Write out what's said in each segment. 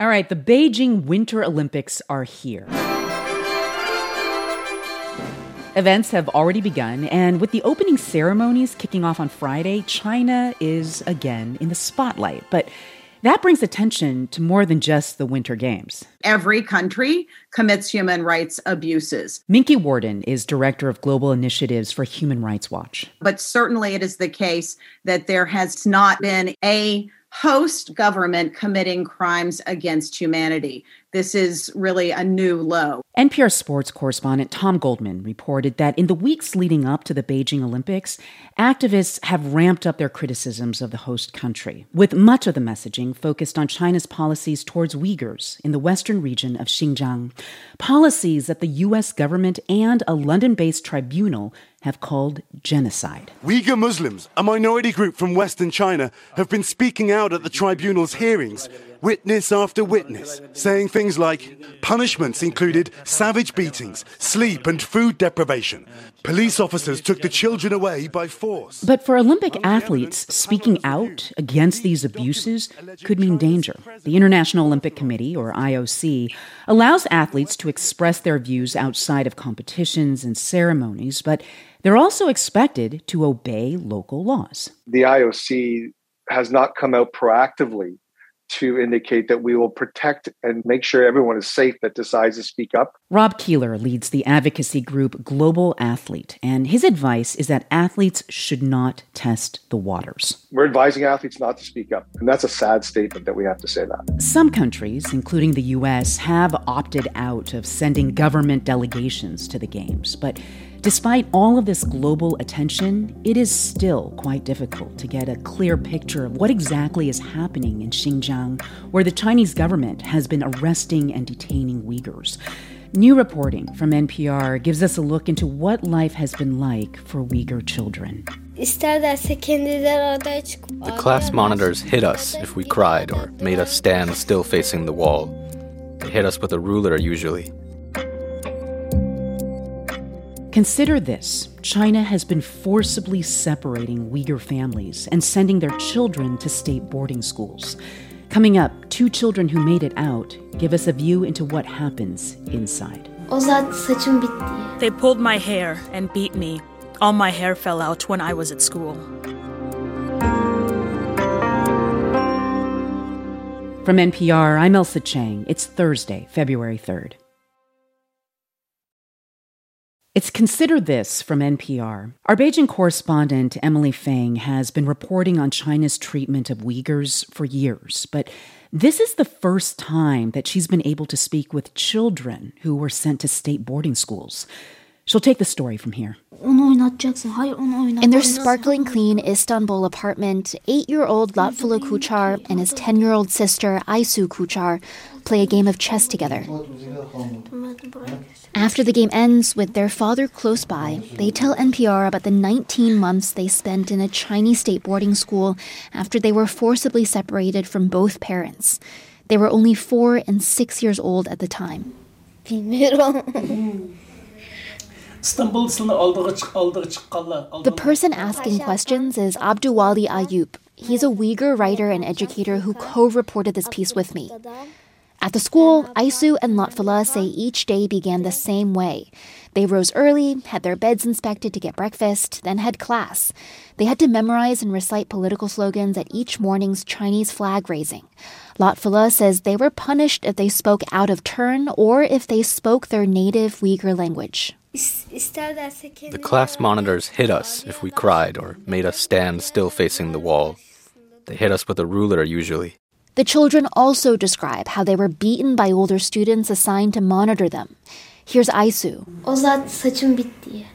All right, the Beijing Winter Olympics are here. Events have already begun, and with the opening ceremonies kicking off on Friday, China is again in the spotlight. But that brings attention to more than just the Winter Games. Every country commits human rights abuses. Minky Worden is director of global initiatives for Human Rights Watch. But certainly it is the case that there has not been a host government committing crimes against humanity. This is really a new low. NPR sports correspondent Tom Goldman reported that in the weeks leading up to the Beijing Olympics, activists have ramped up their criticisms of the host country, with much of the messaging focused on China's policies towards Uyghurs in the western region of Xinjiang, policies that the U.S. government and a London based tribunal have called genocide. Uyghur Muslims, a minority group from Western China, have been speaking out at the tribunal's hearings witness after witness, saying things like punishments included savage beatings, sleep, and food deprivation. Police officers took the children away by force. But for Olympic athletes, speaking out against these abuses could mean danger. The International Olympic Committee, or IOC, allows athletes to express their views outside of competitions and ceremonies, but they're also expected to obey local laws. The IOC has not come out proactively to indicate that we will protect and make sure everyone is safe that decides to speak up. Rob Koehler leads the advocacy group Global Athlete, and his advice is that athletes should not test the waters. We're advising athletes not to speak up, and that's a sad statement that we have to say that. Some countries, including the US, have opted out of sending government delegations to the games, but Despite all of this global attention, it is still quite difficult to get a clear picture of what exactly is happening in Xinjiang, where the Chinese government has been arresting and detaining Uyghurs. New reporting from NPR gives us a look into what life has been like for Uyghur children. The class monitors hit us if we cried or made us stand still facing the wall. They hit us with a ruler usually. Consider this China has been forcibly separating Uyghur families and sending their children to state boarding schools. Coming up, two children who made it out give us a view into what happens inside. They pulled my hair and beat me. All my hair fell out when I was at school. From NPR, I'm Ailsa Chang. It's Thursday, February 3rd. It's Consider This from NPR. Our Beijing correspondent, Emily Feng, has been reporting on China's treatment of Uyghurs for years, but this is the first time that she's been able to speak with children who were sent to state boarding schools. She'll take the story from here. In their sparkling clean Istanbul apartment, eight year old Lotfullah Kuchar and his 10 year old sister Aisu Kuchar play a game of chess together. After the game ends with their father close by, they tell NPR about the 19 months they spent in a Chinese state boarding school after they were forcibly separated from both parents. They were only four and six years old at the time. The person asking questions is Abduwali Ayub. He's a Uyghur writer and educator who co reported this piece with me. At the school, Aisu and Lotfullah say each day began the same way. They rose early, had their beds inspected to get breakfast, then had class. They had to memorize and recite political slogans at each morning's Chinese flag raising. Lotfullah says they were punished if they spoke out of turn or if they spoke their native Uyghur language. The class monitors hit us if we cried or made us stand still facing the wall. They hit us with a ruler usually. The children also describe how they were beaten by older students assigned to monitor them. Here's Aisu.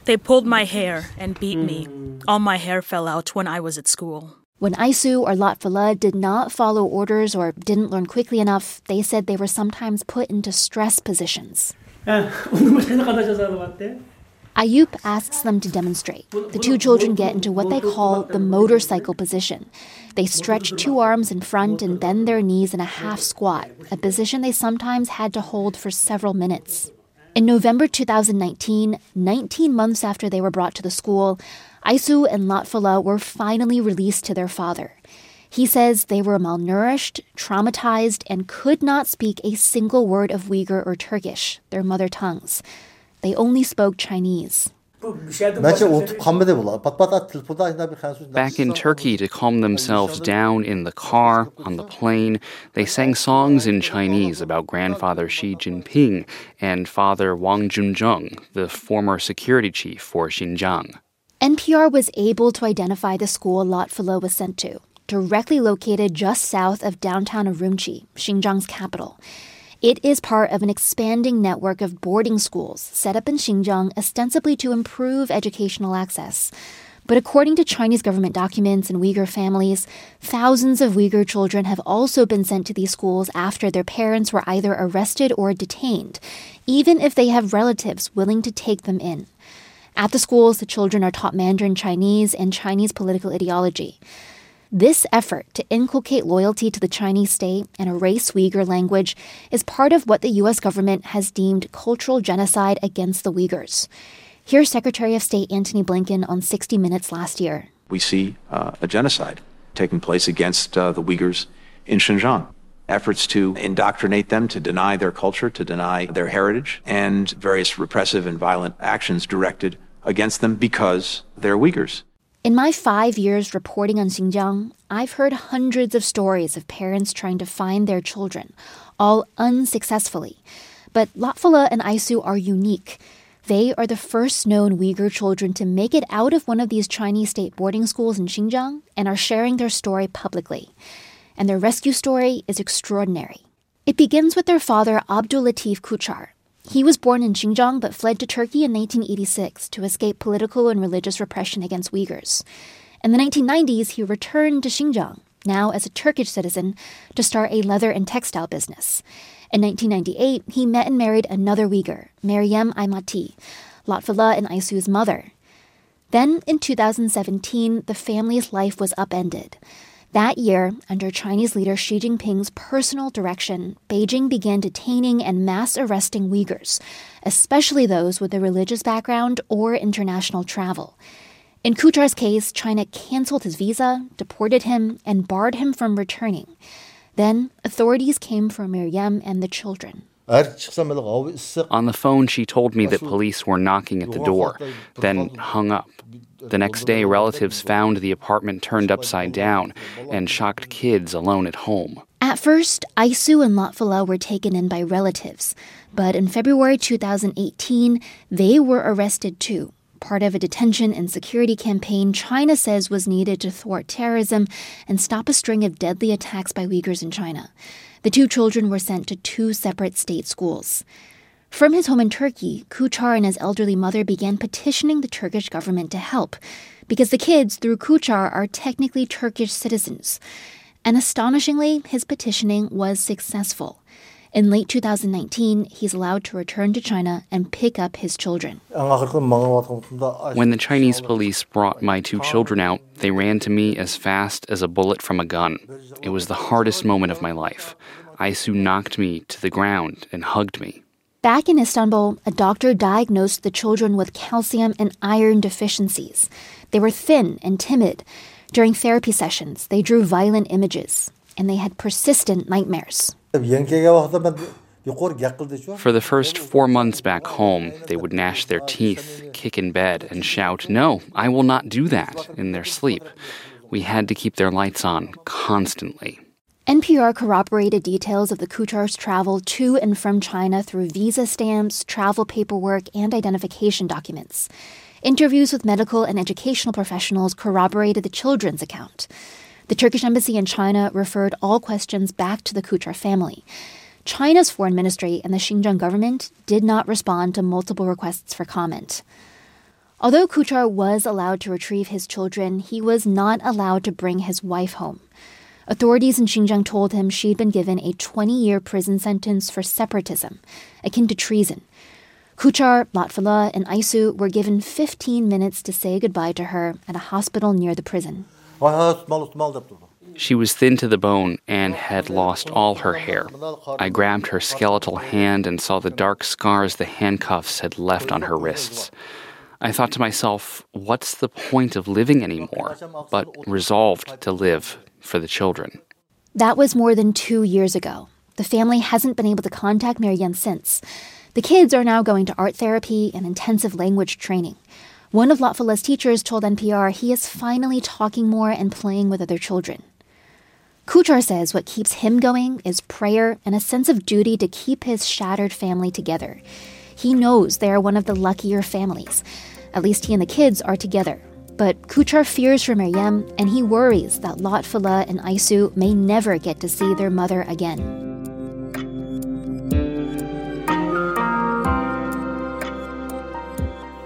They pulled my hair and beat me. All my hair fell out when I was at school. When Aisu or Lotfullah did not follow orders or didn't learn quickly enough, they said they were sometimes put into stress positions. Ayub asks them to demonstrate. The two children get into what they call the motorcycle position. They stretch two arms in front and bend their knees in a half squat, a position they sometimes had to hold for several minutes. In November 2019, 19 months after they were brought to the school, Aisu and Lotfullah were finally released to their father. He says they were malnourished, traumatized, and could not speak a single word of Uyghur or Turkish, their mother tongues. They only spoke Chinese. Back in Turkey, to calm themselves down in the car, on the plane, they sang songs in Chinese about grandfather Xi Jinping and father Wang Junzheng, the former security chief for Xinjiang. NPR was able to identify the school Lotfullah was sent to, directly located just south of downtown Urumqi, Xinjiang's capital. It is part of an expanding network of boarding schools set up in Xinjiang ostensibly to improve educational access. But according to Chinese government documents and Uyghur families, thousands of Uyghur children have also been sent to these schools after their parents were either arrested or detained, even if they have relatives willing to take them in. At the schools, the children are taught Mandarin Chinese and Chinese political ideology. This effort to inculcate loyalty to the Chinese state and erase Uyghur language is part of what the U.S. government has deemed cultural genocide against the Uyghurs. Here's Secretary of State Antony Blinken on 60 Minutes last year. We see uh, a genocide taking place against uh, the Uyghurs in Xinjiang. Efforts to indoctrinate them, to deny their culture, to deny their heritage, and various repressive and violent actions directed against them because they're Uyghurs. In my five years reporting on Xinjiang, I've heard hundreds of stories of parents trying to find their children, all unsuccessfully. But Lot and Aisu are unique. They are the first known Uyghur children to make it out of one of these Chinese state boarding schools in Xinjiang and are sharing their story publicly. And their rescue story is extraordinary. It begins with their father, Abdul Latif Kuchar, he was born in Xinjiang but fled to Turkey in 1986 to escape political and religious repression against Uyghurs. In the 1990s, he returned to Xinjiang, now as a Turkish citizen, to start a leather and textile business. In 1998, he met and married another Uyghur, Maryam Aymati, Lotfullah and Aisu's mother. Then, in 2017, the family's life was upended. That year, under Chinese leader Xi Jinping's personal direction, Beijing began detaining and mass arresting Uyghurs, especially those with a religious background or international travel. In Kuchar's case, China canceled his visa, deported him, and barred him from returning. Then, authorities came for Maryam and the children. On the phone, she told me that police were knocking at the door, then hung up. The next day, relatives found the apartment turned upside down and shocked kids alone at home. At first, Aisu and Lotfullah were taken in by relatives, but in February 2018, they were arrested too, part of a detention and security campaign China says was needed to thwart terrorism and stop a string of deadly attacks by Uyghurs in China. The two children were sent to two separate state schools. From his home in Turkey, Kuchar and his elderly mother began petitioning the Turkish government to help, because the kids, through Kuchar, are technically Turkish citizens. And astonishingly, his petitioning was successful. In late 2019, he's allowed to return to China and pick up his children. When the Chinese police brought my two children out, they ran to me as fast as a bullet from a gun. It was the hardest moment of my life. Aisu knocked me to the ground and hugged me. Back in Istanbul, a doctor diagnosed the children with calcium and iron deficiencies. They were thin and timid. During therapy sessions, they drew violent images, and they had persistent nightmares. For the first four months back home, they would gnash their teeth, kick in bed, and shout, No, I will not do that, in their sleep. We had to keep their lights on constantly. NPR corroborated details of the Kuchar's travel to and from China through visa stamps, travel paperwork, and identification documents. Interviews with medical and educational professionals corroborated the children's account. The Turkish embassy in China referred all questions back to the Kuchar family. China's foreign ministry and the Xinjiang government did not respond to multiple requests for comment. Although Kuchar was allowed to retrieve his children, he was not allowed to bring his wife home. Authorities in Xinjiang told him she'd been given a 20 year prison sentence for separatism, akin to treason. Kuchar, Lotfullah, and Aisu were given 15 minutes to say goodbye to her at a hospital near the prison. She was thin to the bone and had lost all her hair. I grabbed her skeletal hand and saw the dark scars the handcuffs had left on her wrists. I thought to myself, what's the point of living anymore? But resolved to live for the children. That was more than two years ago. The family hasn't been able to contact Maryam since. The kids are now going to art therapy and intensive language training. One of Lotfullah's teachers told NPR he is finally talking more and playing with other children. Kuchar says what keeps him going is prayer and a sense of duty to keep his shattered family together. He knows they are one of the luckier families. At least he and the kids are together. But Kuchar fears for Maryam, and he worries that Lotfullah and Aisu may never get to see their mother again.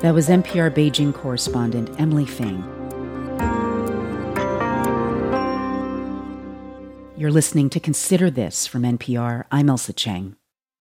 That was NPR Beijing correspondent Emily Feng. You're listening to Consider This from NPR. I'm Ailsa Chang.